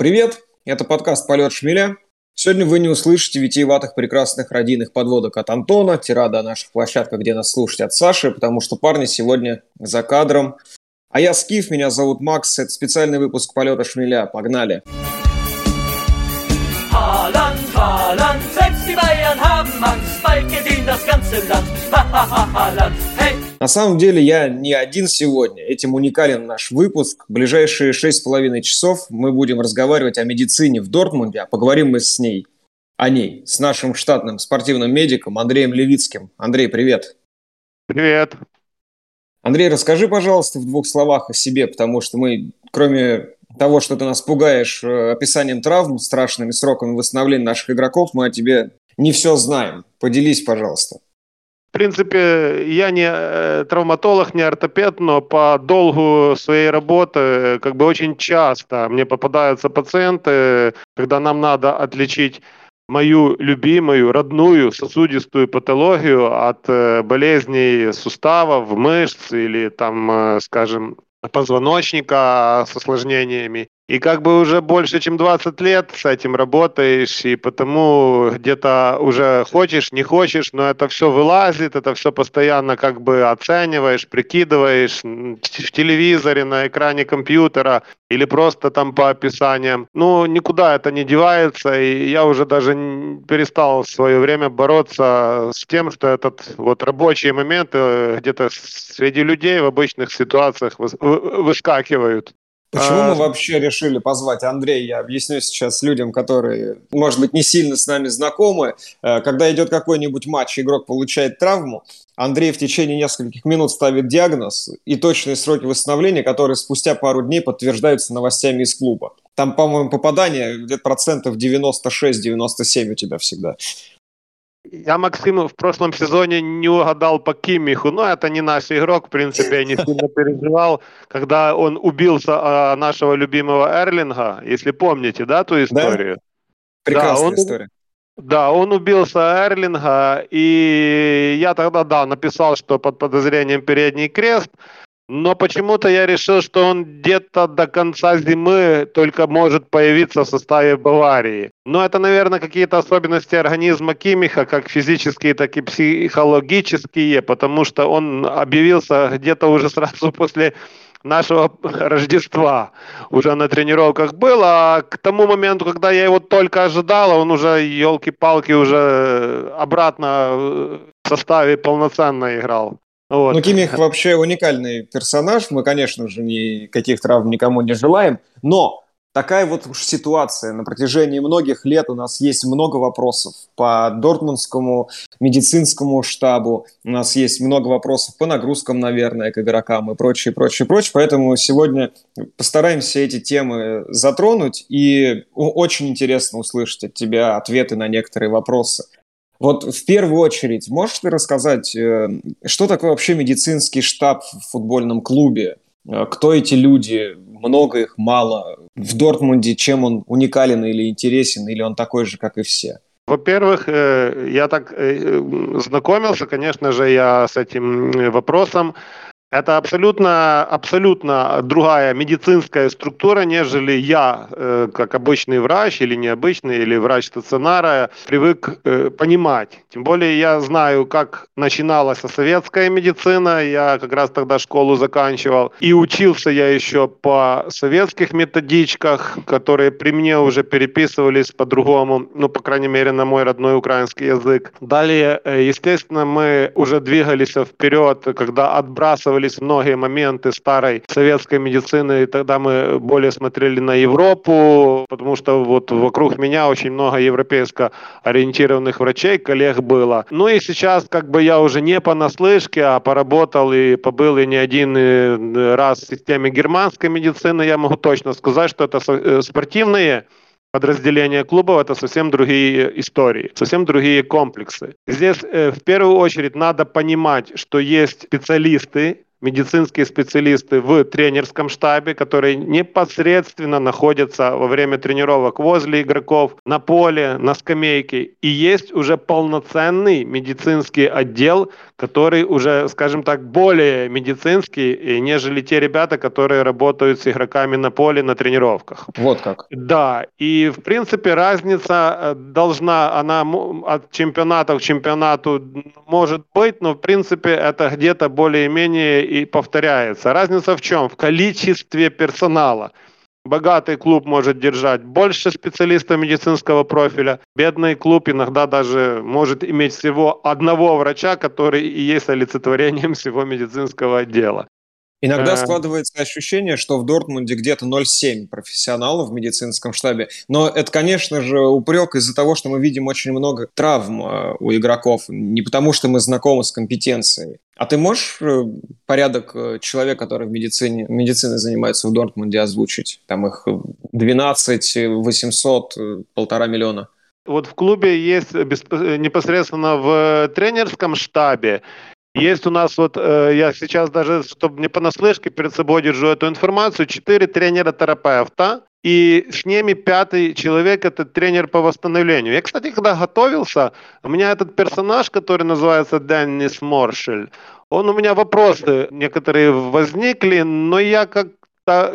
Привет, это подкаст «Полет шмеля». Сегодня вы не услышите витиеватых прекрасных родийных подводок от Антона, тирада о наших площадках, где нас слушать от Саши, потому что парни сегодня за кадром. А я Скиф, меня зовут Макс, это специальный выпуск «Полета шмеля». Погнали! Haaland, Haaland, selbst die Bayern haben Angst, bald gedient das ganze Land. Haaland, hey! На самом деле я не один сегодня. Этим уникален наш выпуск. В ближайшие шесть с половиной часов мы будем разговаривать о медицине в Дортмунде, а поговорим мы с ней, о ней, с нашим штатным спортивным медиком Андреем Левицким. Андрей, привет. Привет. Андрей, расскажи, пожалуйста, в двух словах о себе, потому что мы, кроме того, что ты нас пугаешь э, описанием травм, страшными сроками восстановления наших игроков, мы о тебе не все знаем. Поделись, пожалуйста. В принципе, я не э, травматолог, не ортопед, но по долгу своей работы как бы очень часто мне попадаются пациенты, когда нам надо отличить мою любимую, родную сосудистую патологию от э, болезней суставов, мышц или там, э, скажем, позвоночника с осложнениями. И как бы уже больше, чем 20 лет с этим работаешь, и потому где-то уже хочешь, не хочешь, но это все вылазит, это все постоянно как бы оцениваешь, прикидываешь в телевизоре, на экране компьютера или просто там по описаниям. Ну, никуда это не девается, и я уже даже перестал в свое время бороться с тем, что этот вот рабочие моменты где-то среди людей в обычных ситуациях выскакивают. Почему мы а, вообще решили позвать Андрея? Я объясню сейчас людям, которые, может быть, не сильно с нами знакомы. Э, когда идет какой-нибудь матч, игрок получает травму, Андрей в течение нескольких минут ставит диагноз и точные сроки восстановления, которые спустя пару дней подтверждаются новостями из клуба. Там, по-моему, попадание где-то процентов 96-97 у тебя всегда. Я Максиму в прошлом сезоне не угадал по Кимиху, но это не наш игрок, в принципе, я не сильно переживал, когда он убился о нашего любимого Эрлинга, если помните, да, ту историю? Да? Прекрасная да, он, история. Да, он убился Эрлинга, и я тогда, да, написал, что под подозрением передний крест, но почему-то я решил, что он где-то до конца зимы только может появиться в составе Баварии. Но это, наверное, какие-то особенности организма Кимиха, как физические, так и психологические, потому что он объявился где-то уже сразу после нашего Рождества уже на тренировках был, а к тому моменту, когда я его только ожидал, он уже, елки-палки, уже обратно в составе полноценно играл. Вот. Ну, Кимих вообще уникальный персонаж. Мы, конечно же, никаких травм никому не желаем. Но такая вот уж ситуация. На протяжении многих лет у нас есть много вопросов по Дортмундскому медицинскому штабу. У нас есть много вопросов по нагрузкам, наверное, к игрокам и прочее, прочее, прочее. Поэтому сегодня постараемся эти темы затронуть. И очень интересно услышать от тебя ответы на некоторые вопросы. Вот в первую очередь, можешь ты рассказать, э, что такое вообще медицинский штаб в футбольном клубе? Э, кто эти люди? Много их, мало? В Дортмунде чем он уникален или интересен, или он такой же, как и все? Во-первых, э, я так знакомился, конечно же, я с этим вопросом это абсолютно, абсолютно другая медицинская структура, нежели я, э, как обычный врач или необычный, или врач стационара, привык э, понимать. Тем более я знаю, как начиналась советская медицина, я как раз тогда школу заканчивал, и учился я еще по советских методичках, которые при мне уже переписывались по-другому, ну, по крайней мере, на мой родной украинский язык. Далее, э, естественно, мы уже двигались вперед, когда отбрасывали учитывались многие моменты старой советской медицины, и тогда мы более смотрели на Европу, потому что вот вокруг меня очень много европейско ориентированных врачей, коллег было. Ну и сейчас как бы я уже не понаслышке, а поработал и побыл и не один э, раз в системе германской медицины, я могу точно сказать, что это э, спортивные подразделения клубов это совсем другие истории, совсем другие комплексы. Здесь э, в первую очередь надо понимать, что есть специалисты, медицинские специалисты в тренерском штабе, которые непосредственно находятся во время тренировок возле игроков, на поле, на скамейке. И есть уже полноценный медицинский отдел, который уже, скажем так, более медицинский, нежели те ребята, которые работают с игроками на поле, на тренировках. Вот как. Да, и в принципе разница э, должна, она от чемпионата к чемпионату может быть, но в принципе это где-то более-менее и повторяется. Разница в чем? В количестве персонала. Богатый клуб может держать больше специалистов медицинского профиля. Бедный клуб иногда даже может иметь всего одного врача, который и есть олицетворением всего медицинского отдела. Иногда э. складывается ощущение, что в Дортмунде где-то 0,7 профессионалов в медицинском штабе. Но это, конечно же, упрек из-за того, что мы видим очень много травм э, у игроков. Не потому, что мы знакомы с компетенцией. А ты можешь э, порядок человек, который в медицине, медициной занимается в Дортмунде, озвучить? Там их 12, 800, полтора миллиона. Вот в клубе есть непосредственно в тренерском штабе есть у нас вот, э, я сейчас даже, чтобы не понаслышке перед собой держу эту информацию, четыре тренера-терапевта, и с ними пятый человек – это тренер по восстановлению. Я, кстати, когда готовился, у меня этот персонаж, который называется Деннис Моршель, он у меня вопросы некоторые возникли, но я как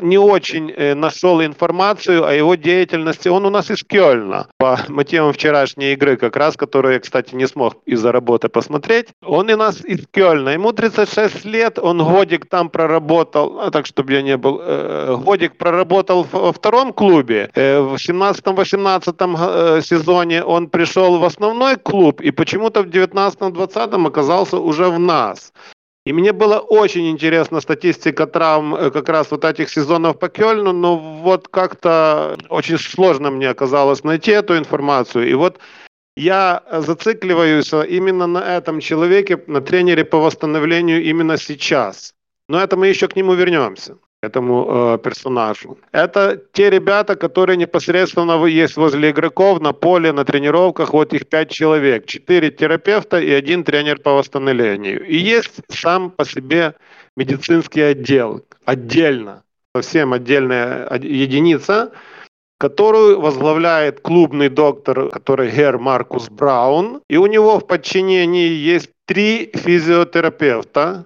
не очень э, нашел информацию о его деятельности. Он у нас из Кёльна, по мотивам вчерашней игры, как раз, которую я, кстати, не смог из-за работы посмотреть. Он у нас из Кёльна. Ему 36 лет, он годик там проработал, а так, чтобы я не был, э, годик проработал во втором клубе. Э, в 17-18 сезоне он пришел в основной клуб и почему-то в 19-20 оказался уже в нас. И мне было очень интересна статистика травм э, как раз вот этих сезонов по Кёльну, но вот как-то очень сложно мне оказалось найти эту информацию. И вот я зацикливаюсь именно на этом человеке, на тренере по восстановлению именно сейчас. Но это мы еще к нему вернемся этому э, персонажу. Это те ребята, которые непосредственно есть возле игроков на поле, на тренировках. Вот их пять человек. Четыре терапевта и один тренер по восстановлению. И есть сам по себе медицинский отдел. Отдельно. Совсем отдельная единица, которую возглавляет клубный доктор, который Гер Маркус Браун. И у него в подчинении есть три физиотерапевта,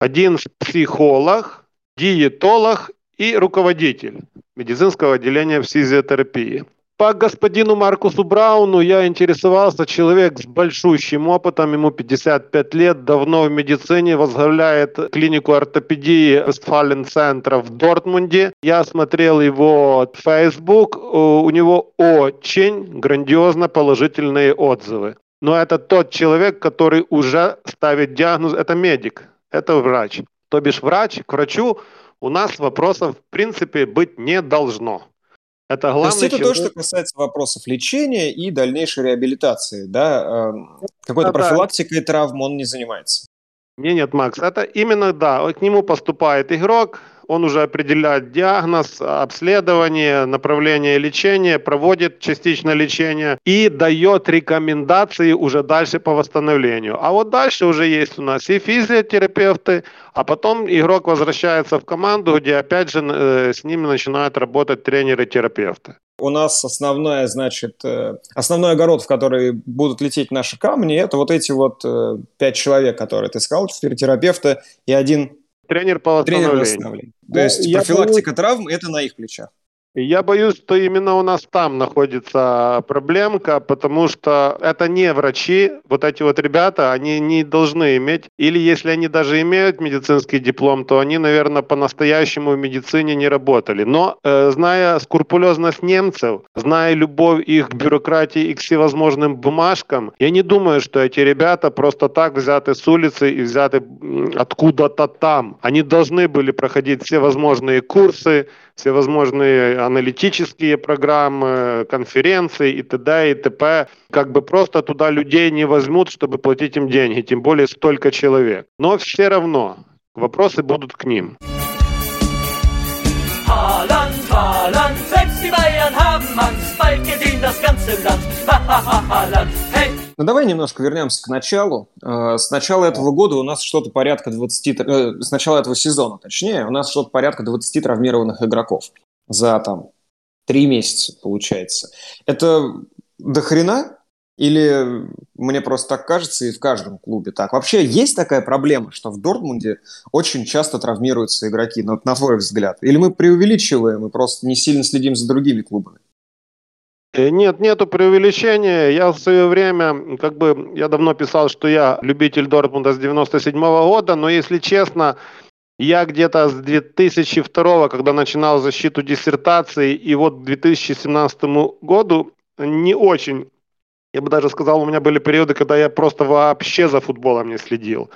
один психолог – диетолог и руководитель медицинского отделения физиотерапии. По господину Маркусу Брауну я интересовался. Человек с большущим опытом, ему 55 лет, давно в медицине, возглавляет клинику ортопедии Вестфален-центра в Дортмунде. Я смотрел его Facebook, у него очень грандиозно положительные отзывы. Но это тот человек, который уже ставит диагноз, это медик, это врач. То бишь врач, к врачу у нас вопросов в принципе быть не должно. Это главное. То есть это то, что касается вопросов лечения и дальнейшей реабилитации, да? Эм, какой-то да, профилактикой травм он не занимается. Не, нет, Макс, это именно, да, к нему поступает игрок, он уже определяет диагноз, обследование, направление лечения, проводит частично лечение и дает рекомендации уже дальше по восстановлению. А вот дальше уже есть у нас и физиотерапевты, а потом игрок возвращается в команду, где опять же э, с ними начинают работать тренеры-терапевты. У нас основная, значит, э, основной огород, в который будут лететь наши камни, это вот эти вот э, пять человек, которые ты сказал, четыре терапевта и один Тренер по восстановлению. Тренер восстановления. То есть я профилактика думаю... травм – это на их плечах. Я боюсь, что именно у нас там находится проблемка, потому что это не врачи, вот эти вот ребята, они не должны иметь, или если они даже имеют медицинский диплом, то они, наверное, по-настоящему в медицине не работали. Но э, зная скрупулезность немцев, зная любовь их к бюрократии и к всевозможным бумажкам, я не думаю, что эти ребята просто так взяты с улицы и взяты откуда-то там. Они должны были проходить все возможные курсы, всевозможные аналитические программы, конференции и т.д. и т.п. Как бы просто туда людей не возьмут, чтобы платить им деньги, тем более столько человек. Но все равно вопросы будут к ним. Das ganze Land. Ha, ha, ha, Haaland, hey! Ну давай немножко вернемся к началу. Э, с начала этого года у нас что-то порядка 20... Э, с начала этого сезона, точнее, у нас что-то порядка 20 травмированных игроков за там три месяца, получается. Это до хрена? Или мне просто так кажется, и в каждом клубе так. Вообще есть такая проблема, что в Дортмунде очень часто травмируются игроки, на, на твой взгляд? Или мы преувеличиваем и просто не сильно следим за другими клубами? Э, нет, нету преувеличения. Я в свое время, как бы, я давно писал, что я любитель Дортмунда с 97 -го года, но если честно, я где-то с 2002, когда начинал защиту диссертации, и вот к 2017 году не очень я бы даже сказал, у меня были периоды, когда я просто вообще за футболом не следил.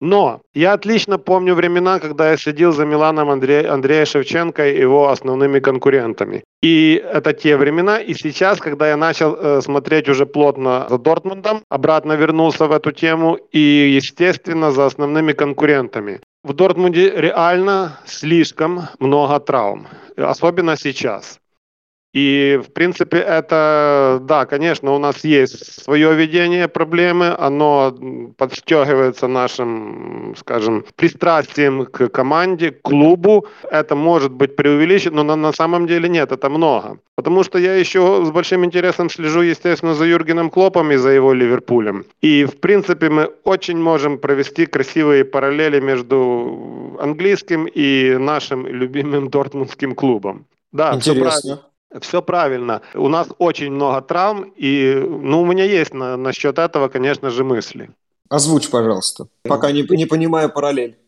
Но я отлично помню времена, когда я следил за Миланом Андре... Андрея Шевченко и его основными конкурентами. И это те времена. И сейчас, когда я начал э, смотреть уже плотно за Дортмундом, обратно вернулся в эту тему и, естественно, за основными конкурентами. В Дортмунде реально слишком много травм, особенно сейчас. И, в принципе, это, да, конечно, у нас есть свое видение проблемы, оно подстегивается нашим, скажем, пристрастием к команде, к клубу. Это может быть преувеличено, но на, самом деле нет, это много. Потому что я еще с большим интересом слежу, естественно, за Юргеном Клопом и за его Ливерпулем. И, в принципе, мы очень можем провести красивые параллели между английским и нашим любимым дортмундским клубом. Да, Интересно. Все правильно. У нас очень много травм, и ну, у меня есть на, насчет этого, конечно же, мысли. Озвучь, пожалуйста, пока не, не понимаю параллель.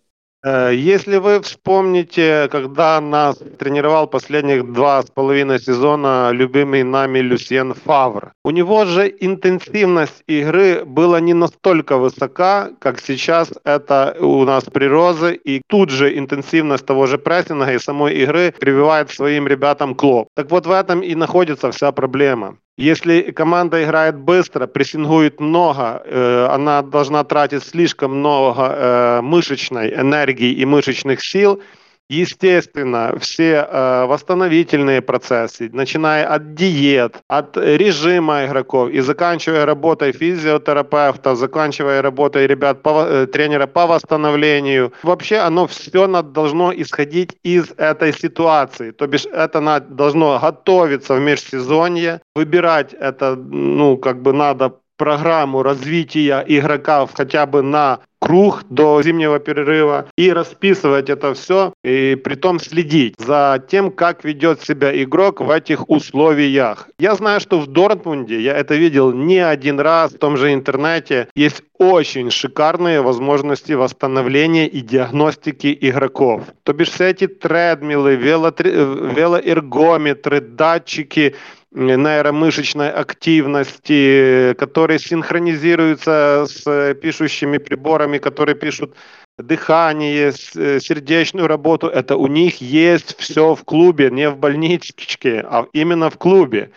Э, если вы вспомните, когда нас тренировал последних два с половиной сезона любимый нами Люсьен Фавр, у него же интенсивность игры была не настолько высока, как сейчас это у нас при Розе, и тут же интенсивность того же прессинга и самой игры прививает своим ребятам Клоп. Так вот в этом и находится вся проблема. Если команда играет быстро, прессингует много, э, она должна тратить слишком много э, мышечной энергии и мышечных сил – Естественно, все э, восстановительные процессы, начиная от диет, от режима игроков и заканчивая работой физиотерапевта, заканчивая работой ребят, по, э, тренера по восстановлению, вообще оно все должно исходить из этой ситуации. То бишь это надо, должно готовиться в межсезонье, выбирать это, ну, как бы надо программу развития игрока хотя бы на круг до зимнего перерыва и расписывать это все, и при том следить за тем, как ведет себя игрок в этих условиях. Я знаю, что в Дортмунде, я это видел не один раз в том же интернете, есть очень шикарные возможности восстановления и диагностики игроков. То бишь все эти тредмилы, велоэргометры, датчики, нейромышечной активности, которые синхронизируются с пишущими приборами, которые пишут дыхание, э, сердечную работу. Это у них есть все в клубе, не в больничке, а именно в клубе.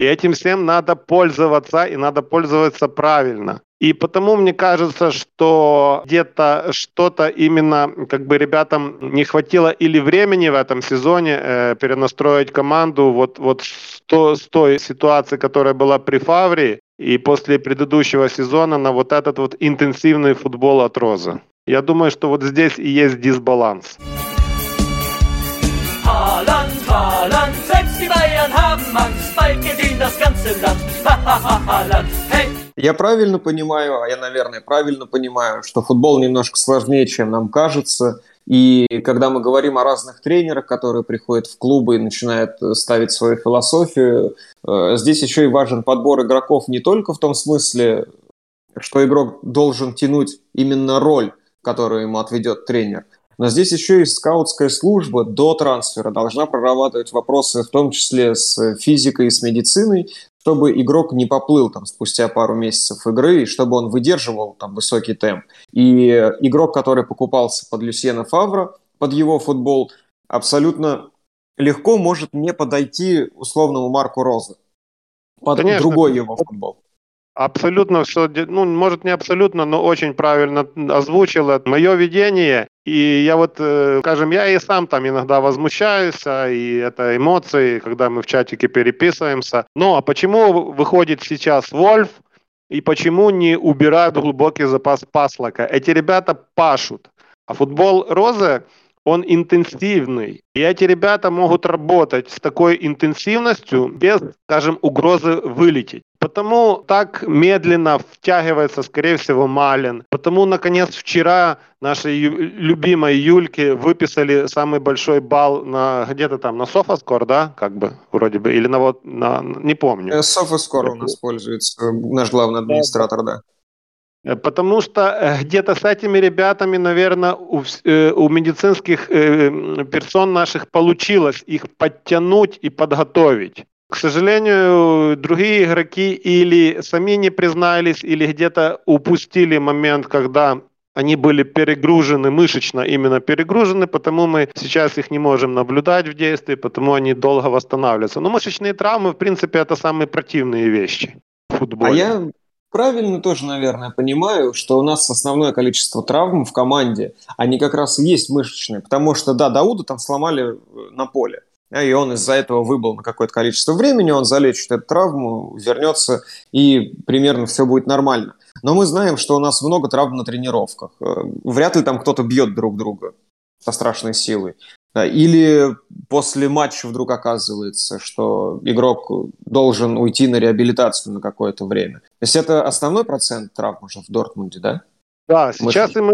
И этим всем надо пользоваться, и надо пользоваться правильно. И потому мне кажется, что где-то что-то именно как бы ребятам не хватило или времени в этом сезоне э, перенастроить команду вот, вот с, то, с той ситуации, которая была при Фавре, и после предыдущего сезона на вот этот вот интенсивный футбол от Розы. Я думаю, что вот здесь и есть дисбаланс. Haben Angst, Я правильно понимаю, а я, наверное, правильно понимаю, что футбол немножко сложнее, чем нам кажется. И когда мы говорим о разных тренерах, которые приходят в клубы и начинают ставить свою философию, э, здесь еще и важен подбор игроков не только в том смысле, что игрок должен тянуть именно роль, которую ему отведет тренер, но здесь еще и скаутская служба до трансфера должна прорабатывать вопросы, в том числе с физикой и с медициной, чтобы игрок не поплыл там спустя пару месяцев игры, и чтобы он выдерживал там высокий темп. И игрок, который покупался под Люсьена Фавра, под его футбол, абсолютно легко может не подойти условному Марку Розы под Конечно. другой его футбол. Абсолютно все, ну, может не абсолютно, но очень правильно озвучил мое видение. И я вот, э, скажем, я и сам там иногда возмущаюсь, а, и это эмоции, когда мы в чатике переписываемся. Но а почему выходит сейчас Вольф, и почему не убирают глубокий запас паслока? Эти ребята пашут. А футбол Розы он интенсивный. И эти ребята могут работать с такой интенсивностью без, скажем, угрозы вылететь. Потому так медленно втягивается, скорее всего, Малин. Потому, наконец, вчера нашей любимой Юльке выписали самый большой балл на где-то там на Софаскор, да, как бы, вроде бы, или на вот, на, не помню. Софаскор у нас пользуется наш главный администратор, да. Э, потому что э, где-то с этими ребятами, наверное, у, э, у медицинских персон наших получилось их подтянуть и подготовить. К сожалению, другие игроки или сами не признались, или где-то упустили момент, когда они были перегружены мышечно, именно перегружены, потому мы сейчас их не можем наблюдать в действии, потому они долго восстанавливаются. Но мышечные травмы, в принципе, это самые противные вещи в футболе. А я правильно тоже, наверное, понимаю, что у нас основное количество травм в команде, они как раз и есть мышечные. Потому что, да, Дауда там сломали э, на поле. И он из-за этого выбыл на какое-то количество времени, он залечит эту травму, вернется, и примерно все будет нормально. Но мы знаем, что у нас много травм на тренировках. Э, вряд ли там кто-то бьет друг друга со страшной силой. Или после матча вдруг оказывается, что игрок должен уйти на реабилитацию на какое-то время. То есть это основной процент травм уже в Дортмунде, да? Да, сейчас мы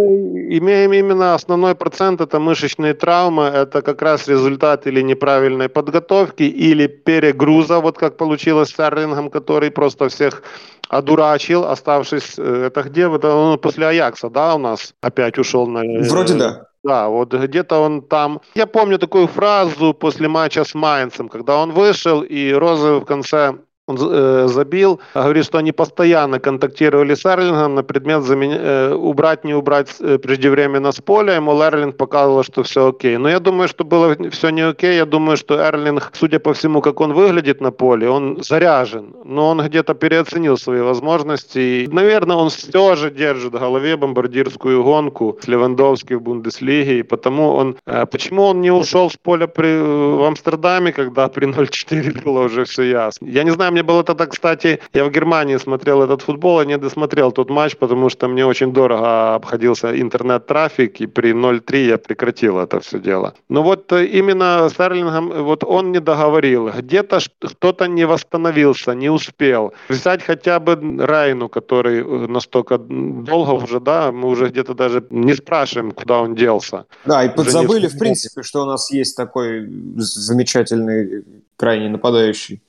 имеем именно основной процент, это мышечные травмы, это как раз результат или неправильной подготовки, или перегруза, вот как получилось с Эрлингом, который просто всех одурачил, оставшись, э, это где, это он после Аякса, да, у нас опять ушел на... Вроде да. Да, вот где-то он там... Я помню такую фразу после матча с Майнцем, когда он вышел, и Розы в конце он э, забил, говорит, что они постоянно контактировали с Эрлингом на предмет заменя... э, убрать, не убрать э, преждевременно с поля, ему Эрлинг показывал, что все окей. Но я думаю, что было все не окей, я думаю, что Эрлинг, судя по всему, как он выглядит на поле, он заряжен, но он где-то переоценил свои возможности. И, наверное, он все же держит в голове бомбардирскую гонку с Левандовским в Бундеслиге, и потому он... Почему он не ушел с поля при, в Амстердаме, когда при 0-4 было уже все ясно? Я не знаю, мне было тогда, кстати, я в Германии смотрел этот футбол, а не досмотрел тот матч, потому что мне очень дорого обходился интернет-трафик, и при 0.3 я прекратил это все дело. Но вот э, именно с Эрлингом, вот он не договорил, где-то кто-то не восстановился, не успел. Взять хотя бы Райну, который э, настолько долго уже, да, мы уже где-то даже не спрашиваем, куда он делся. Да, и подзабыли, в принципе, что у нас есть такой замечательный крайний нападающий.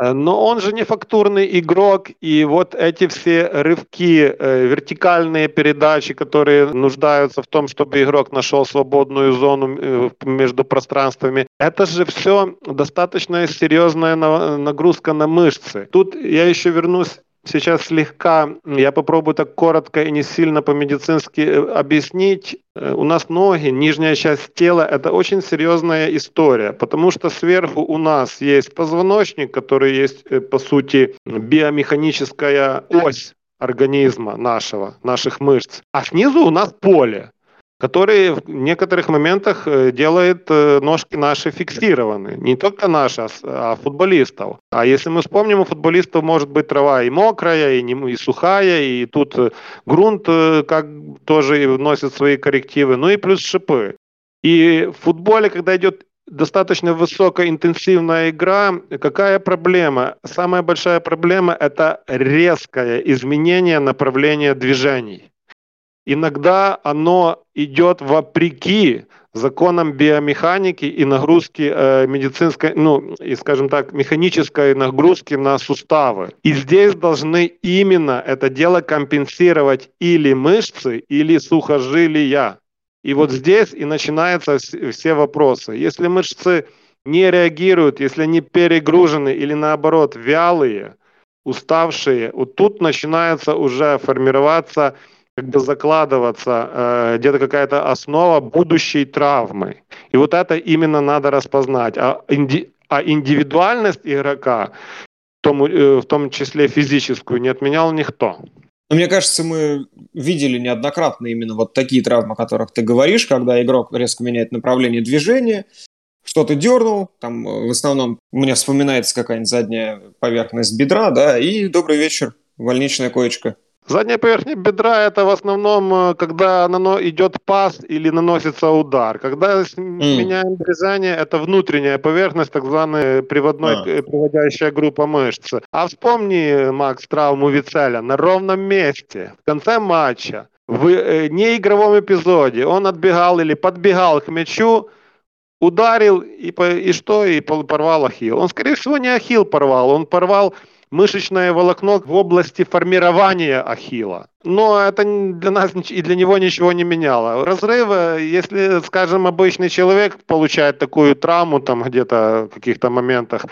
Э, но он же не фактурный игрок, и вот эти все рывки, э, вертикальные передачи, которые нуждаются в том, чтобы игрок нашел свободную зону э, между пространствами, это же все достаточно серьезная нагрузка на мышцы. Тут я еще вернусь сейчас слегка, я попробую так коротко и не сильно по-медицински э, объяснить. Э, у нас ноги, нижняя часть тела – это очень серьезная история, потому что сверху у нас есть позвоночник, который есть, э, по сути, биомеханическая ось организма нашего, наших мышц, а снизу у нас поле который в некоторых моментах э, делает э, ножки наши фиксированы. Не только наши, а футболистов. А если мы вспомним, у футболистов может быть трава и мокрая, и, не, и сухая, и тут э, грунт как тоже вносит свои коррективы, ну и плюс шипы. И в футболе, когда идет достаточно высокоинтенсивная игра. Какая проблема? Самая большая проблема – это резкое изменение направления движений иногда оно идет вопреки законам биомеханики и нагрузки э, медицинской, ну, и, скажем так, механической нагрузки на суставы. И здесь должны именно это дело компенсировать или мышцы, или сухожилия. И вот здесь и начинаются все вопросы. Если мышцы не реагируют, если они перегружены или наоборот вялые, уставшие, вот тут начинается уже формироваться как бы закладываться э, где-то какая-то основа будущей травмы. И вот это именно надо распознать. А, инди, а индивидуальность игрока, в том, э, в том числе физическую, не отменял никто. Но мне кажется, мы видели неоднократно именно вот такие травмы, о которых ты говоришь, когда игрок резко меняет направление движения, что-то дернул, там в основном меня вспоминается какая-нибудь задняя поверхность бедра, да, и добрый вечер, больничная коечка. Задняя поверхня бедра это в основном, э, когда нано идет пас или наносится удар. Когда mm. меняем врезание, это внутренняя поверхность, так званая приводной, а. приводящая группа мышц. А вспомни, Макс, травму Вицеля на ровном месте, в конце матча, в э, неигровом эпизоде. Он отбегал или подбегал к мячу, ударил и, и что? И порвал ахилл. Он, скорее всего, не ахилл порвал, он порвал мышечное волокно в области формирования ахилла. Но это для нас и для него ничего не меняло. Разрывы, если, скажем, обычный человек получает такую травму там где-то в каких-то моментах,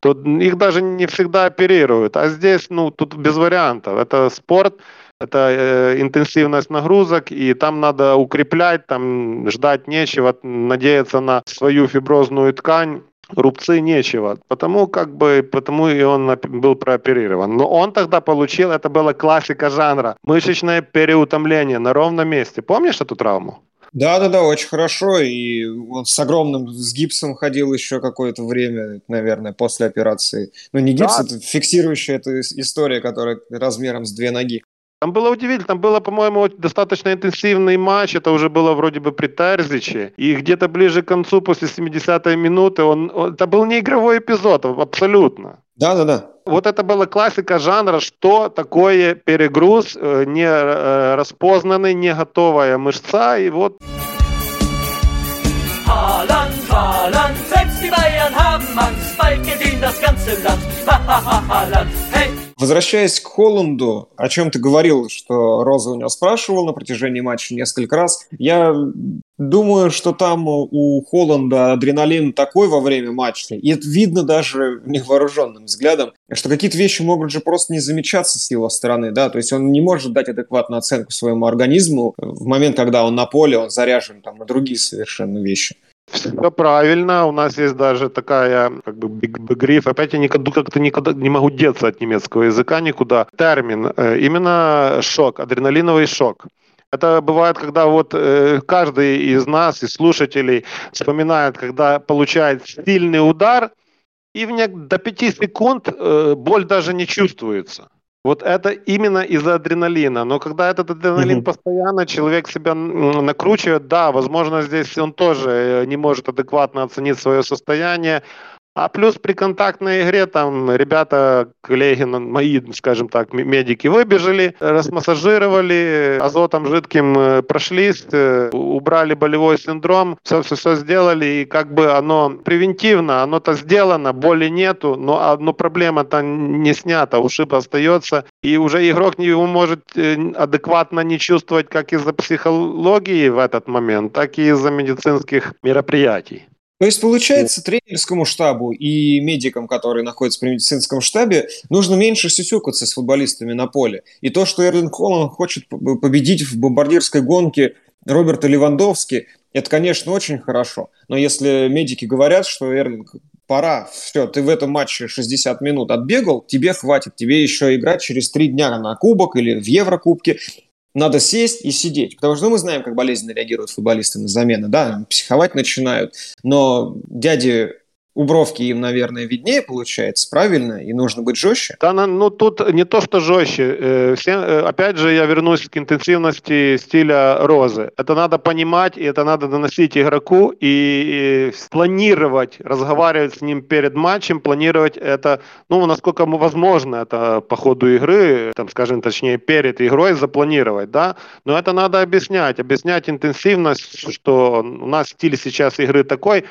то их даже не всегда оперируют. А здесь, ну, тут без вариантов. Это спорт, это э, интенсивность нагрузок, и там надо укреплять, там ждать нечего, надеяться на свою фиброзную ткань рубцы нечего, потому как бы, потому и он был прооперирован. Но он тогда получил, это была классика жанра, мышечное переутомление на ровном месте. Помнишь эту травму? Да, да, да, очень хорошо. И он с огромным с гипсом ходил еще какое-то время, наверное, после операции. Ну, не гипс, да. это фиксирующая эта история, которая размером с две ноги. Там было удивительно, там было, по-моему, достаточно интенсивный матч, это уже было вроде бы при Терзиче, и где-то ближе к концу, после 70-й минуты, он, он, это был не игровой эпизод, абсолютно. Да-да-да. Вот это была классика жанра, что такое перегруз, э, не э, распознанный, не готовая мышца, и вот... Haaland, Haaland, selbst die Bayern haben Angst, bald geht das ganze Land. Ha, ha, ha, Haaland, hey! Возвращаясь к Холланду, о чем ты говорил, что Роза у него спрашивал на протяжении матча несколько раз. Я думаю, что там у Холланда адреналин такой во время матча, и это видно даже невооруженным взглядом, что какие-то вещи могут же просто не замечаться с его стороны, да, то есть он не может дать адекватную оценку своему организму в момент, когда он на поле, он заряжен там на другие совершенно вещи. Все правильно. У нас есть даже такая, как бы, гриф. Опять я никогда, как-то никогда не могу деться от немецкого языка никуда. Термин. Э, именно шок, адреналиновый шок. Это бывает, когда вот э, каждый из нас, из слушателей, вспоминает, когда получает сильный удар, и в до 5 секунд э, боль даже не чувствуется. Вот это именно из-за адреналина. Но когда этот адреналин mm-hmm. постоянно, человек себя накручивает, да, возможно, здесь он тоже э, не может адекватно оценить свое состояние, а плюс при контактной игре там ребята, коллеги мои, скажем так, медики выбежали, расмассажировали, азотом жидким э, прошлись, э, убрали болевой синдром, все-все-все сделали, и как бы оно превентивно, оно-то сделано, боли нету, но, но проблема-то не снята, ушиб остается, и уже игрок не его может э, адекватно не чувствовать как из-за психологии в этот момент, так и из-за медицинских мероприятий. То есть, получается, тренерскому штабу и медикам, которые находятся при медицинском штабе, нужно меньше сюсюкаться с футболистами на поле. И то, что Эрлин Холланд хочет победить в бомбардирской гонке Роберта Левандовски, это, конечно, очень хорошо. Но если медики говорят, что Эрлинг пора, все, ты в этом матче 60 минут отбегал, тебе хватит, тебе еще играть через три дня на Кубок или в Еврокубке, надо сесть и сидеть. Потому что ну, мы знаем, как болезненно реагируют футболисты на замены. Да, психовать начинают. Но дяди у бровки им, наверное, виднее получается, правильно? И нужно быть жестче? Да, ну тут не то, что жестче. Э, все, э, опять же, я вернусь к интенсивности стиля Розы. Это надо понимать, и это надо доносить игроку, и планировать, разговаривать с ним перед матчем, планировать это, ну, насколько возможно, это по ходу игры, там, скажем, точнее, перед игрой запланировать, да. Но это надо объяснять, объяснять интенсивность, что у нас стиль сейчас игры такой,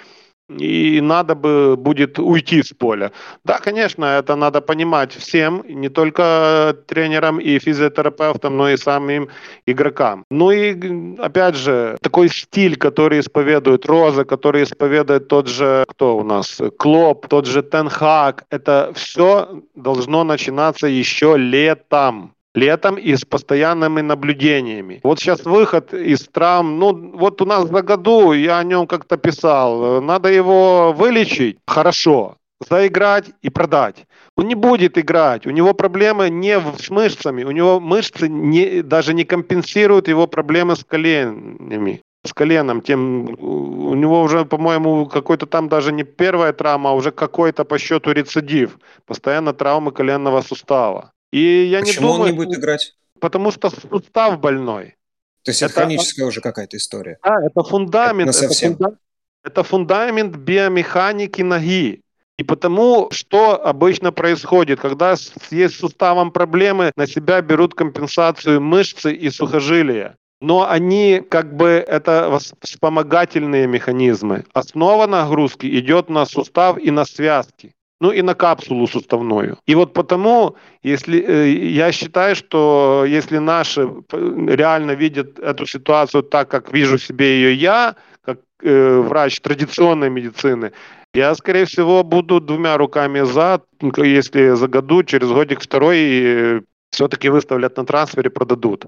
и надо бы будет уйти с поля. Да, конечно, это надо понимать всем, не только тренерам и физиотерапевтам, но и самим игрокам. Ну и, опять же, такой стиль, который исповедует Роза, который исповедует тот же, кто у нас, Клоп, тот же Тенхак, это все должно начинаться еще летом летом и с постоянными наблюдениями. Вот сейчас выход из травм, ну вот у нас за году, я о нем как-то писал, надо его вылечить хорошо, заиграть и продать. Он не будет играть, у него проблемы не с мышцами, у него мышцы не, даже не компенсируют его проблемы с коленями с коленом, тем у него уже, по-моему, какой-то там даже не первая травма, а уже какой-то по счету рецидив. Постоянно травмы коленного сустава. И я Почему не думаю, он не будет играть? Потому что сустав больной. То есть это, это хроническая уже какая-то история. Да, это фундамент. Это, это, фундамент, это фундамент биомеханики ноги. И потому, что обычно происходит, когда есть с суставом проблемы, на себя берут компенсацию мышцы и сухожилия. Но они как бы это вспомогательные механизмы. Основа нагрузки идет на сустав и на связки ну и на капсулу суставную. И вот потому, если э, я считаю, что если наши реально видят эту ситуацию так, как вижу себе ее я, как э, врач традиционной медицины, я, скорее всего, буду двумя руками за, если за году, через годик второй, э, все-таки выставлят на трансфере, продадут.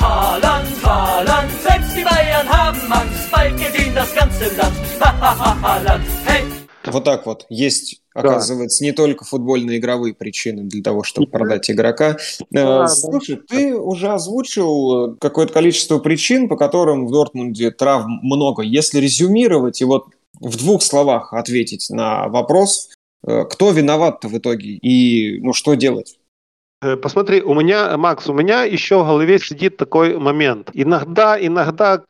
Haaland, Haaland, selbst die Bayern haben Angst, bald gesehen das ganze Land. Ha, ha, ha, Haaland, hey! Вот так вот. Есть, оказывается, да. не только футбольно-игровые причины для того, чтобы продать игрока. Да, Слушай, да. ты уже озвучил какое-то количество причин, по которым в Дортмунде травм много. Если резюмировать и вот в двух словах ответить на вопрос, э, кто виноват-то в итоге и ну что делать? Э, посмотри, у меня, Макс, у меня еще в голове сидит такой момент. Иногда, иногда,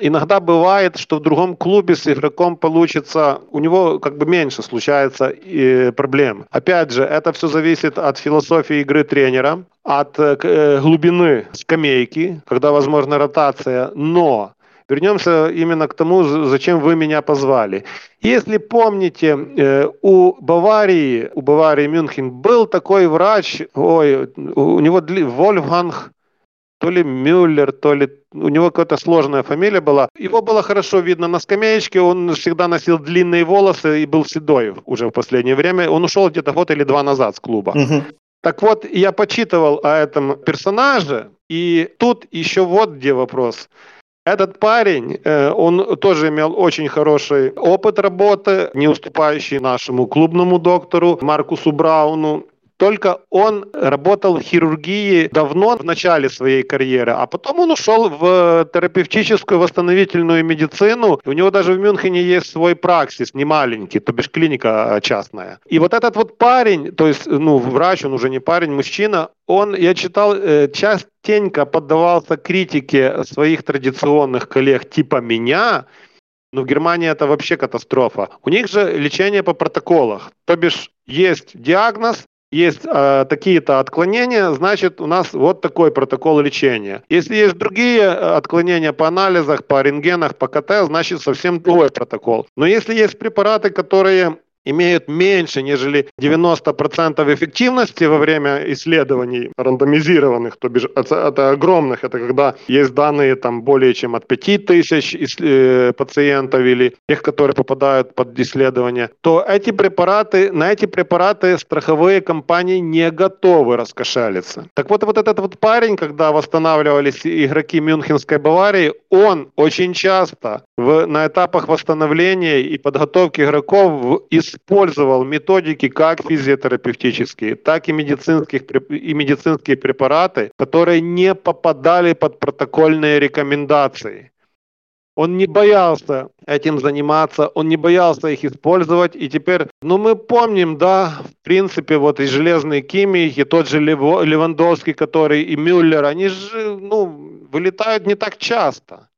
иногда бывает, что в другом клубе с игроком получится, у него как бы меньше случается э, проблем. Опять же, это все зависит от философии игры тренера, от э, глубины скамейки, когда возможна ротация, но Вернемся именно к тому, зачем вы меня позвали. Если помните, э, у Баварии, у Баварии Мюнхен был такой врач, ой, у него Вольфганг, то ли Мюллер, то ли у него какая-то сложная фамилия была. Его было хорошо видно на скамеечке, он всегда носил длинные волосы и был седой уже в последнее время. Он ушел где-то год или два назад с клуба. Угу. Так вот, я почитывал о этом персонаже, и тут еще вот где вопрос. Этот парень, э, он тоже имел очень хороший опыт работы, не уступающий нашему клубному доктору Маркусу Брауну. Только он работал в хирургии давно, в начале своей карьеры, а потом он ушел в терапевтическую восстановительную медицину. У него даже в Мюнхене есть свой праксис, не маленький, то бишь клиника а, частная. И вот этот вот парень, то есть, ну, врач, он уже не парень, мужчина, он, я читал, э, частенько поддавался критике своих традиционных коллег типа меня, но в Германии это вообще катастрофа. У них же лечение по протоколах. То бишь есть диагноз, есть э, такие-то отклонения, значит, у нас вот такой протокол лечения. Если есть другие э, отклонения по анализах, по рентгенах, по КТ, значит, совсем другой протокол. Но если есть препараты, которые имеют меньше, нежели 90% эффективности во время исследований рандомизированных, то бишь это, это огромных, это когда есть данные там более чем от 5000 э, пациентов или тех, которые попадают под исследование, то эти препараты, на эти препараты страховые компании не готовы раскошелиться. Так вот, вот этот вот парень, когда восстанавливались игроки Мюнхенской Баварии, он очень часто в, на этапах восстановления и подготовки игроков из использовал методики как физиотерапевтические, так и, медицинских, и медицинские препараты, которые не попадали под протокольные рекомендации. Он не боялся этим заниматься, он не боялся их использовать. И теперь, ну мы помним, да, в принципе, вот и Железный Кимих, и тот же Левандовский, который, и Мюллер, они же, ну, вылетают не так часто.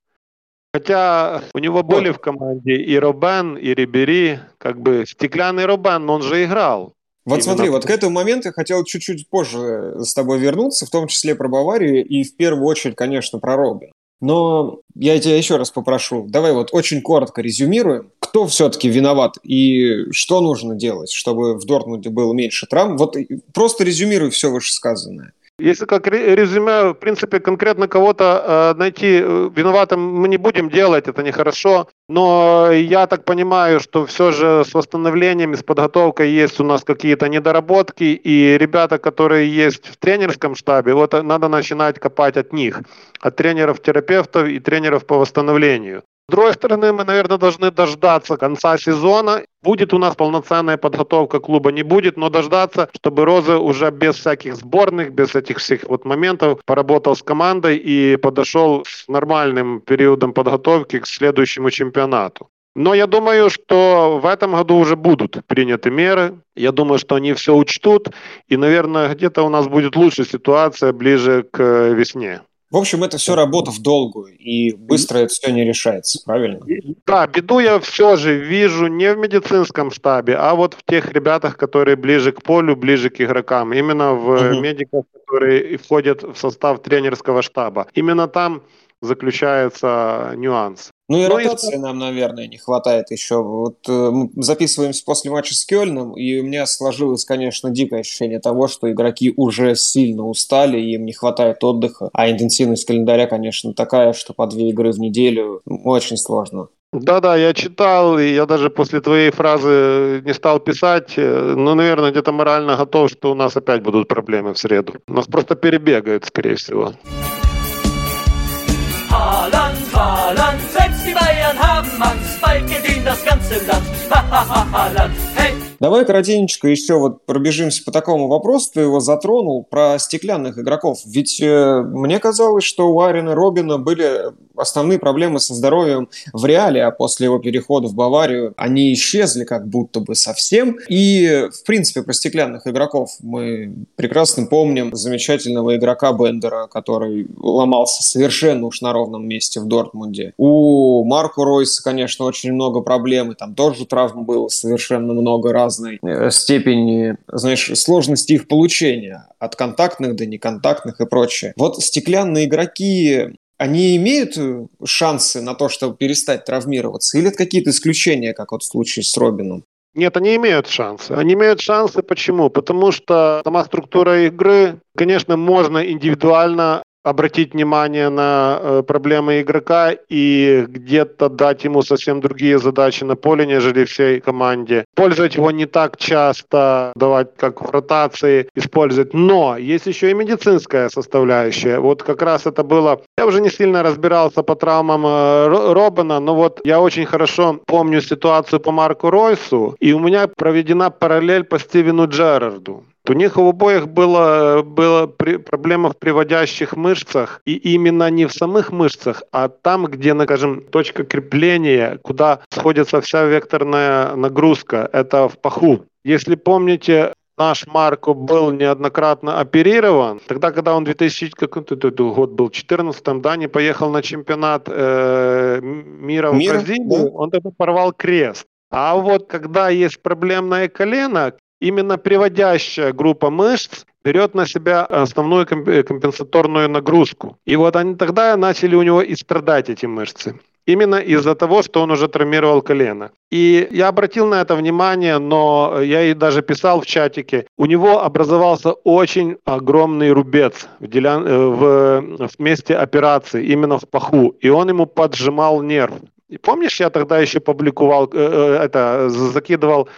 Хотя у него были в команде и Робен, и Рибери, как бы стеклянный Робен, он же играл. Вот Именно смотри, вот к этому моменту я хотел чуть-чуть позже с тобой вернуться, в том числе про Баварию и в первую очередь, конечно, про Робин. Но я тебя еще раз попрошу, давай вот очень коротко резюмируем, кто все-таки виноват и что нужно делать, чтобы в Дортмунде было меньше травм. Вот просто резюмируй все вышесказанное. Если как резюме, в принципе, конкретно кого-то э, найти э, виноватым мы не будем делать, это нехорошо. Но я так понимаю, что все же с восстановлением, с подготовкой есть у нас какие-то недоработки, и ребята, которые есть в тренерском штабе, вот надо начинать копать от них, от тренеров-терапевтов и тренеров по восстановлению. С другой стороны, мы, наверное, должны дождаться конца сезона. Будет у нас полноценная подготовка клуба, не будет, но дождаться, чтобы Роза уже без всяких сборных, без этих всех вот моментов поработал с командой и подошел с нормальным периодом подготовки к следующему чемпионату. Но я думаю, что в этом году уже будут приняты меры. Я думаю, что они все учтут. И, наверное, где-то у нас будет лучшая ситуация ближе к э, весне. В общем, это все работа в долгую, и быстро это все не решается, правильно? Да, беду я все же вижу не в медицинском штабе, а вот в тех ребятах, которые ближе к полю, ближе к игрокам. Именно в угу. медиках, которые входят в состав тренерского штаба. Именно там заключается нюанс. Ну и ну, ротации и... нам, наверное, не хватает еще. Вот э, мы записываемся после матча с Кёльном, и у меня сложилось, конечно, дикое ощущение того, что игроки уже сильно устали, им не хватает отдыха, а интенсивность календаря, конечно, такая, что по две игры в неделю очень сложно. Да-да, я читал, и я даже после твоей фразы не стал писать. Э, ну, наверное, где-то морально готов, что у нас опять будут проблемы в среду. Нас просто перебегают, скорее всего. Selbst die Bayern haben Angst, bald gewinnt das ganze Land. Ha, ha, ha, Haaland, hey! Давай коротенечко еще вот пробежимся по такому вопросу. Ты его затронул про стеклянных игроков. Ведь э, мне казалось, что у Арина Робина были основные проблемы со здоровьем в Реале, а после его перехода в Баварию они исчезли как будто бы совсем. И, в принципе, про стеклянных игроков мы прекрасно помним замечательного игрока Бендера, который ломался совершенно уж на ровном месте в Дортмунде. У Марко Ройса, конечно, очень много проблем, и там тоже травм было совершенно много раз разной э, степени, знаешь, сложности их получения, от контактных до неконтактных и прочее. Вот стеклянные игроки, они имеют э, шансы на то, чтобы перестать травмироваться? Или это какие-то исключения, как вот в случае с Робином? Нет, они имеют шансы. Они имеют шансы почему? Потому что сама структура игры, конечно, можно индивидуально обратить внимание на э, проблемы игрока и где-то дать ему совсем другие задачи на поле, нежели всей команде. Пользовать его не так часто, давать как в ротации использовать. Но есть еще и медицинская составляющая. Вот как раз это было... Я уже не сильно разбирался по травмам э, Робина, но вот я очень хорошо помню ситуацию по Марку Ройсу, и у меня проведена параллель по Стивену Джерарду. У них у обоих было, было при, проблема в приводящих мышцах, и именно не в самых мышцах, а там, где, скажем, точка крепления, куда сходится вся векторная нагрузка, это в паху. Если помните, наш Марко был неоднократно оперирован. Тогда, когда он 2000 какой год был, 14 да, не поехал на чемпионат э, мира в Мир? Бразилию, да. он тогда порвал крест. А вот когда есть проблемное колено, именно приводящая группа мышц берет на себя основную э, компенсаторную нагрузку. И вот они тогда начали у него и страдать эти мышцы. Именно из-за того, что он уже травмировал колено. И я обратил на это внимание, но я и даже писал в чатике, у него образовался очень огромный рубец в, деля... Э, в... в месте операции, именно в паху, и он ему поджимал нерв. И помнишь, я тогда еще публиковал, э, это, закидывал Э,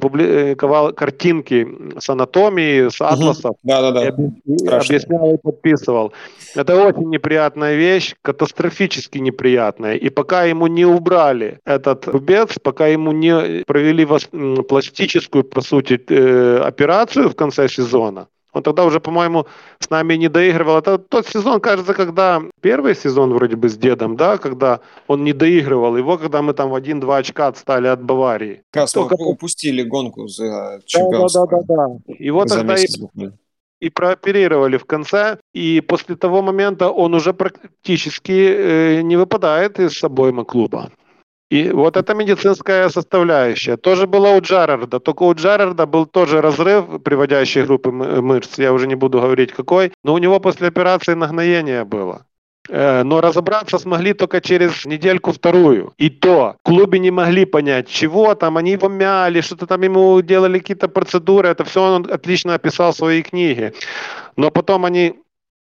публиковал картинки с анатомией, с атласов. Да, да, да. Объяснял и подписывал. Это очень неприятная вещь, катастрофически неприятная. И пока ему не убрали этот рубец, пока ему не провели пластическую, по сути, э, операцию в конце сезона, он тогда уже, по-моему, с нами не доигрывал. Это тот сезон, кажется, когда первый сезон вроде бы с дедом, да, когда он не доигрывал. Его, когда мы там в один-два очка отстали от Баварии. Как Только... упустили гонку за чемпионство. Да, да, да, да. Его за тогда и, и прооперировали в конце. И после того момента он уже практически э, не выпадает из обоймы клуба. И вот эта медицинская составляющая тоже была у Джарарда, только у Джарарда был тоже разрыв приводящей группы мышц, я уже не буду говорить какой, но у него после операции нагноение было. Э, но разобраться смогли только через недельку-вторую. И то в клубе не могли понять, чего там, они его мяли, что-то там ему делали какие-то процедуры. Это все он отлично описал в своей книге. Но потом они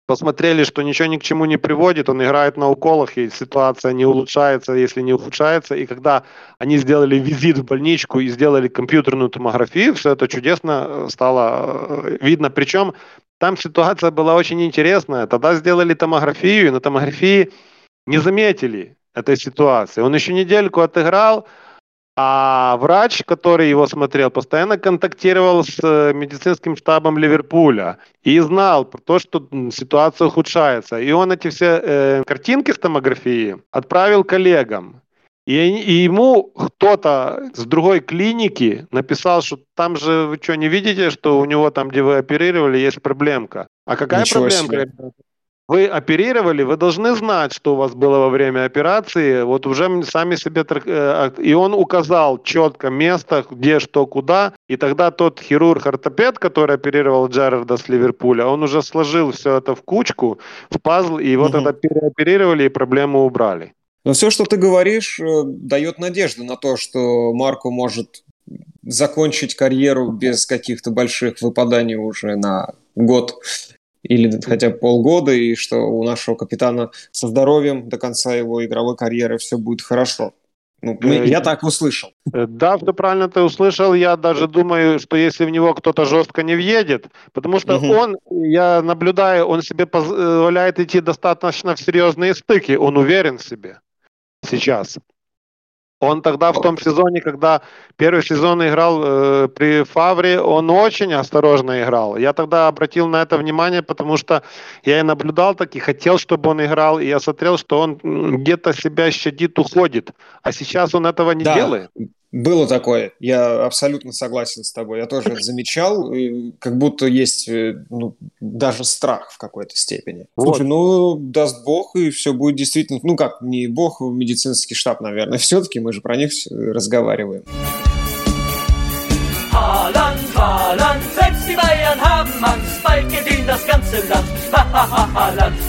посмотрели, что ничего ни к чему не приводит, он играет на уколах, и ситуация не улучшается, если не ухудшается. И когда они сделали визит в больничку и сделали компьютерную томографию, все это чудесно э, стало э, видно. Причем там ситуация была очень интересная. Тогда сделали томографию, и на томографии не заметили этой ситуации. Он еще недельку отыграл, а врач, который его смотрел, постоянно контактировал с э, медицинским штабом Ливерпуля и знал про то, что ситуация ухудшается. И он эти все э, картинки с томографии отправил коллегам. И, и ему кто-то с другой клиники написал, что там же вы что, не видите, что у него там, где вы оперировали, есть проблемка. А какая Ничего проблемка? Себе. Вы оперировали, вы должны знать, что у вас было во время операции. Вот уже сами себе... Э, и он указал четко место, где, что, куда. И тогда тот хирург-ортопед, который оперировал Джерарда с Ливерпуля, он уже сложил все это в кучку, в пазл, и его угу. тогда переоперировали и проблему убрали. Но все, что ты говоришь, э, дает надежду на то, что Марко может закончить карьеру без каких-то больших выпаданий уже на год или хотя бы полгода, и что у нашего капитана со здоровьем до конца его игровой карьеры все будет хорошо. Ну, мы, я так услышал. Э, да, все правильно ты услышал. Я даже думаю, что если в него кто-то жестко не въедет, потому что угу. он, я наблюдаю, он себе позволяет идти достаточно в серьезные стыки, он уверен в себе сейчас. Он тогда в том сезоне, когда первый сезон играл э, при Фавре, он очень осторожно играл. Я тогда обратил на это внимание, потому что я и наблюдал так, и хотел, чтобы он играл, и я смотрел, что он где-то себя щадит, уходит. А сейчас он этого не да. делает. Было такое, я абсолютно согласен с тобой. Я тоже это замечал, как будто есть э, ну, даже страх в какой-то степени. Вот. Слушай, ну даст бог, и все будет действительно, ну как, не бог, а медицинский штаб, наверное, все-таки мы же про них разговариваем. Haaland, Haaland, selbst die Bayern haben Angst, bald gewinnt das ganze Land. Haaland, hey!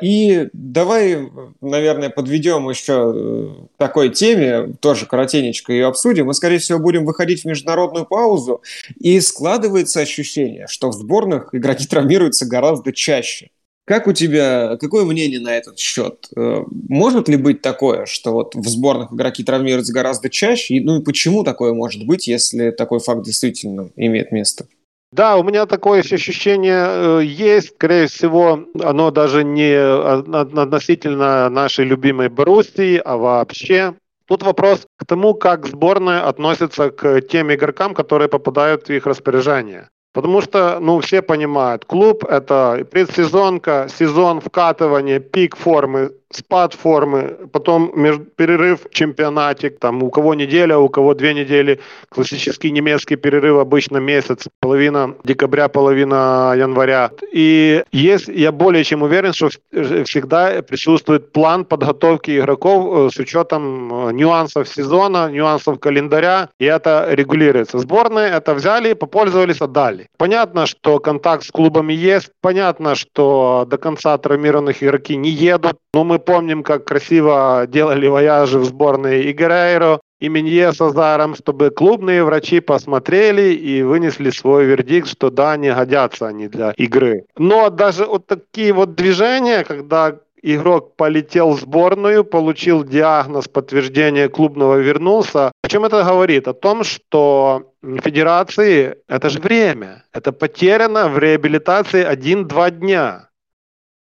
И давай, наверное, подведем еще э, к такой теме, тоже коротенечко ее обсудим. Мы, скорее всего, будем выходить в международную паузу, и складывается ощущение, что в сборных игроки травмируются гораздо чаще. Как у тебя, какое мнение на этот счет? Э, может ли быть такое, что вот в сборных игроки травмируются гораздо чаще? Ну и почему такое может быть, если такой факт действительно имеет место? Да, у меня такое ощущение э, есть. Скорее всего, оно даже не относительно нашей любимой Боруссии, а вообще. Тут вопрос к тому, как сборная относится к тем игрокам, которые попадают в их распоряжение. Потому что, ну, все понимают, клуб – это предсезонка, сезон вкатывания, пик формы, спад формы, потом перерыв в чемпионате, там у кого неделя, у кого две недели, классический немецкий перерыв обычно месяц, половина декабря, половина января. И есть, я более чем уверен, что всегда присутствует план подготовки игроков э, с учетом э, нюансов сезона, нюансов календаря, и это регулируется. Сборные это взяли, попользовались, отдали. Понятно, что контакт с клубами есть, понятно, что до конца травмированных игроки не едут, но мы помним, как красиво делали вояжи в сборной и Герейро, и Минье с Азаром, чтобы клубные врачи посмотрели и вынесли свой вердикт, что да, не годятся они для игры. Но даже вот такие вот движения, когда игрок полетел в сборную, получил диагноз, подтверждение клубного, вернулся. О чем это говорит? О том, что федерации это же время. Это потеряно в реабилитации 1-2 дня.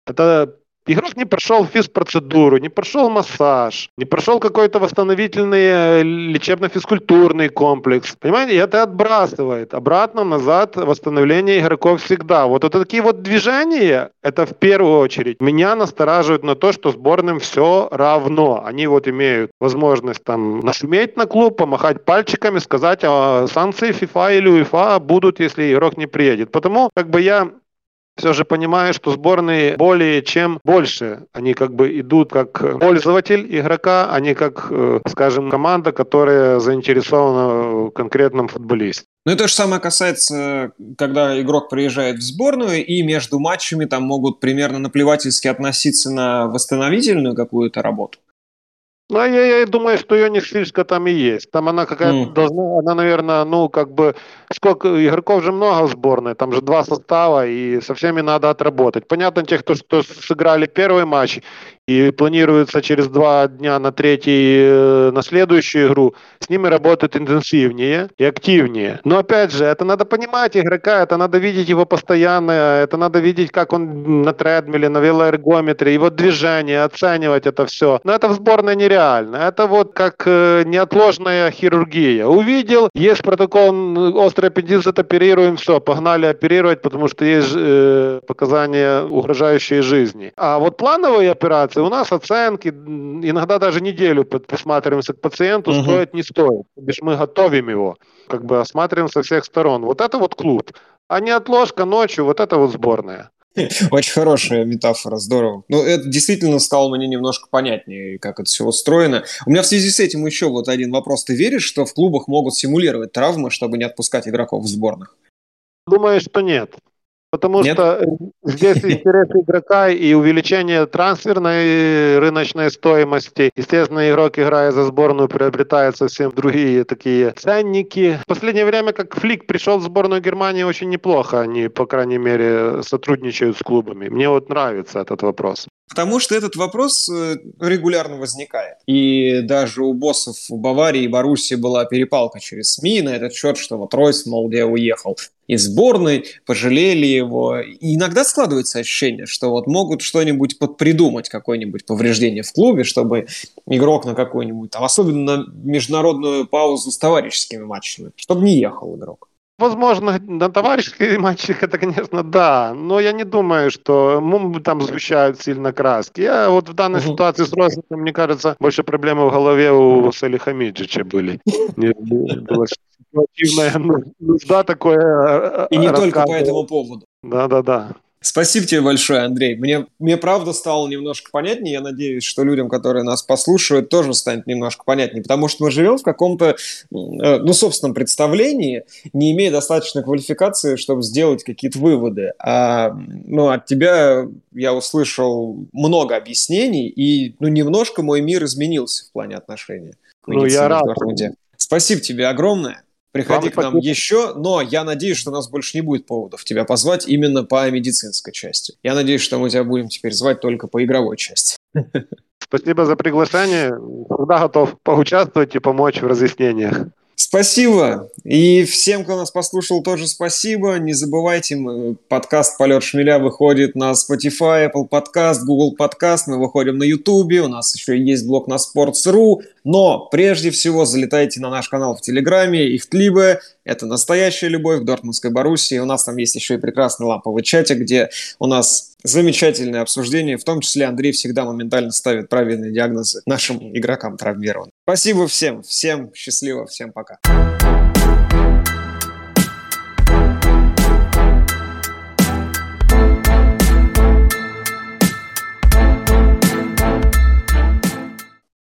Это Игрок не прошел физпроцедуру, не прошел массаж, не прошел какой-то восстановительный э, лечебно-физкультурный комплекс. Понимаете, и это отбрасывает обратно, назад восстановление игроков всегда. Вот, вот такие вот движения, это в первую очередь меня настораживает на то, что сборным все равно. Они вот имеют возможность там нашуметь на клуб, помахать пальчиками, сказать, а санкции FIFA или UEFA будут, если игрок не приедет. Потому как бы я все же понимаю, что сборные более чем больше. Они как бы идут как пользователь игрока, а не как, э, скажем, команда, которая заинтересована в конкретном футболисте. Ну и то же самое касается, когда игрок приезжает в сборную, и между матчами там могут примерно наплевательски относиться на восстановительную какую-то работу. Ну, я, я думаю, что ее не слишком там и есть. Там она какая-то mm. должна, она, наверное, ну, как бы, сколько игроков же много в сборной, там же два состава, и со всеми надо отработать. Понятно, тех, кто, кто сыграли первый матч, и планируется через два дня на третий, э, на следующую игру, с ними работать интенсивнее и активнее. Но опять же, это надо понимать игрока, это надо видеть его постоянно, это надо видеть, как он на тредмиле, на велоэргометре, его движение, оценивать это все. Но это в сборной нереально. Это вот как э, неотложная хирургия. Увидел, есть протокол, острый аппендицит, оперируем, все, погнали оперировать, потому что есть э, показания, угрожающие жизни. А вот плановые операции, ситуации. У нас оценки, иногда даже неделю присматриваемся к пациенту, угу. стоит, не стоит. Лишь мы готовим его, как бы осматриваем со всех сторон. Вот это вот клуб. А не отложка ночью, вот это вот сборная. Очень хорошая метафора, здорово. Ну, это действительно стало мне немножко понятнее, как это все устроено. У меня в связи с этим еще вот один вопрос. Ты веришь, что в клубах могут симулировать травмы, чтобы не отпускать игроков в сборных? Думаю, что нет. Потому Нет? что здесь интерес игрока и увеличение трансферной рыночной стоимости. Естественно, игрок, играя за сборную, приобретает совсем другие такие ценники. В последнее время, как Флик пришел в сборную Германии, очень неплохо они, по крайней мере, сотрудничают с клубами. Мне вот нравится этот вопрос. Потому что этот вопрос э, регулярно возникает. И даже у боссов в Баварии и Боруссии была перепалка через СМИ на этот счет, что вот Ройс, мол, где уехал из сборной, пожалели его. И иногда складывается ощущение, что вот могут что-нибудь подпридумать, какое-нибудь повреждение в клубе, чтобы игрок на какую-нибудь, там, особенно на международную паузу с товарищескими матчами, чтобы не ехал игрок. Возможно, на товарищеских матчах это, конечно, да, но я не думаю, что мы там сгущают сильно краски. Я вот в данной угу. ситуации с Розником, мне кажется, больше проблемы в голове у Салихамиджича были. Была ситуативная нужда такое И не только по этому поводу. Да-да-да. Спасибо тебе большое, Андрей. Мне, мне правда стало немножко понятнее. Я надеюсь, что людям, которые нас послушают, тоже станет немножко понятнее. Потому что мы живем в каком-то, э, ну, собственном представлении, не имея достаточной квалификации, чтобы сделать какие-то выводы. А, ну, от тебя я услышал много объяснений, и, ну, немножко мой мир изменился в плане отношений. Ну, я рад. Спасибо тебе огромное. Приходи Вам к нам спасибо. еще, но я надеюсь, что у нас больше не будет поводов тебя позвать именно по медицинской части. Я надеюсь, что мы тебя будем теперь звать только по игровой части. Спасибо за приглашение. Всегда готов поучаствовать и помочь в разъяснениях. Спасибо. И всем, кто нас послушал, тоже спасибо. Не забывайте, подкаст «Полет шмеля» выходит на Spotify, Apple Podcast, Google Podcast. Мы выходим на YouTube. У нас еще есть блог на Sports.ru. Но прежде всего залетайте на наш канал в Телеграме. Ихтлибе. Это настоящая любовь к Дортмундской Боруссии. У нас там есть еще и прекрасный ламповый чатик, где у нас замечательное обсуждение. В том числе Андрей всегда моментально ставит правильные диагнозы нашим игрокам травмированным. Спасибо всем. Всем счастливо. Всем пока.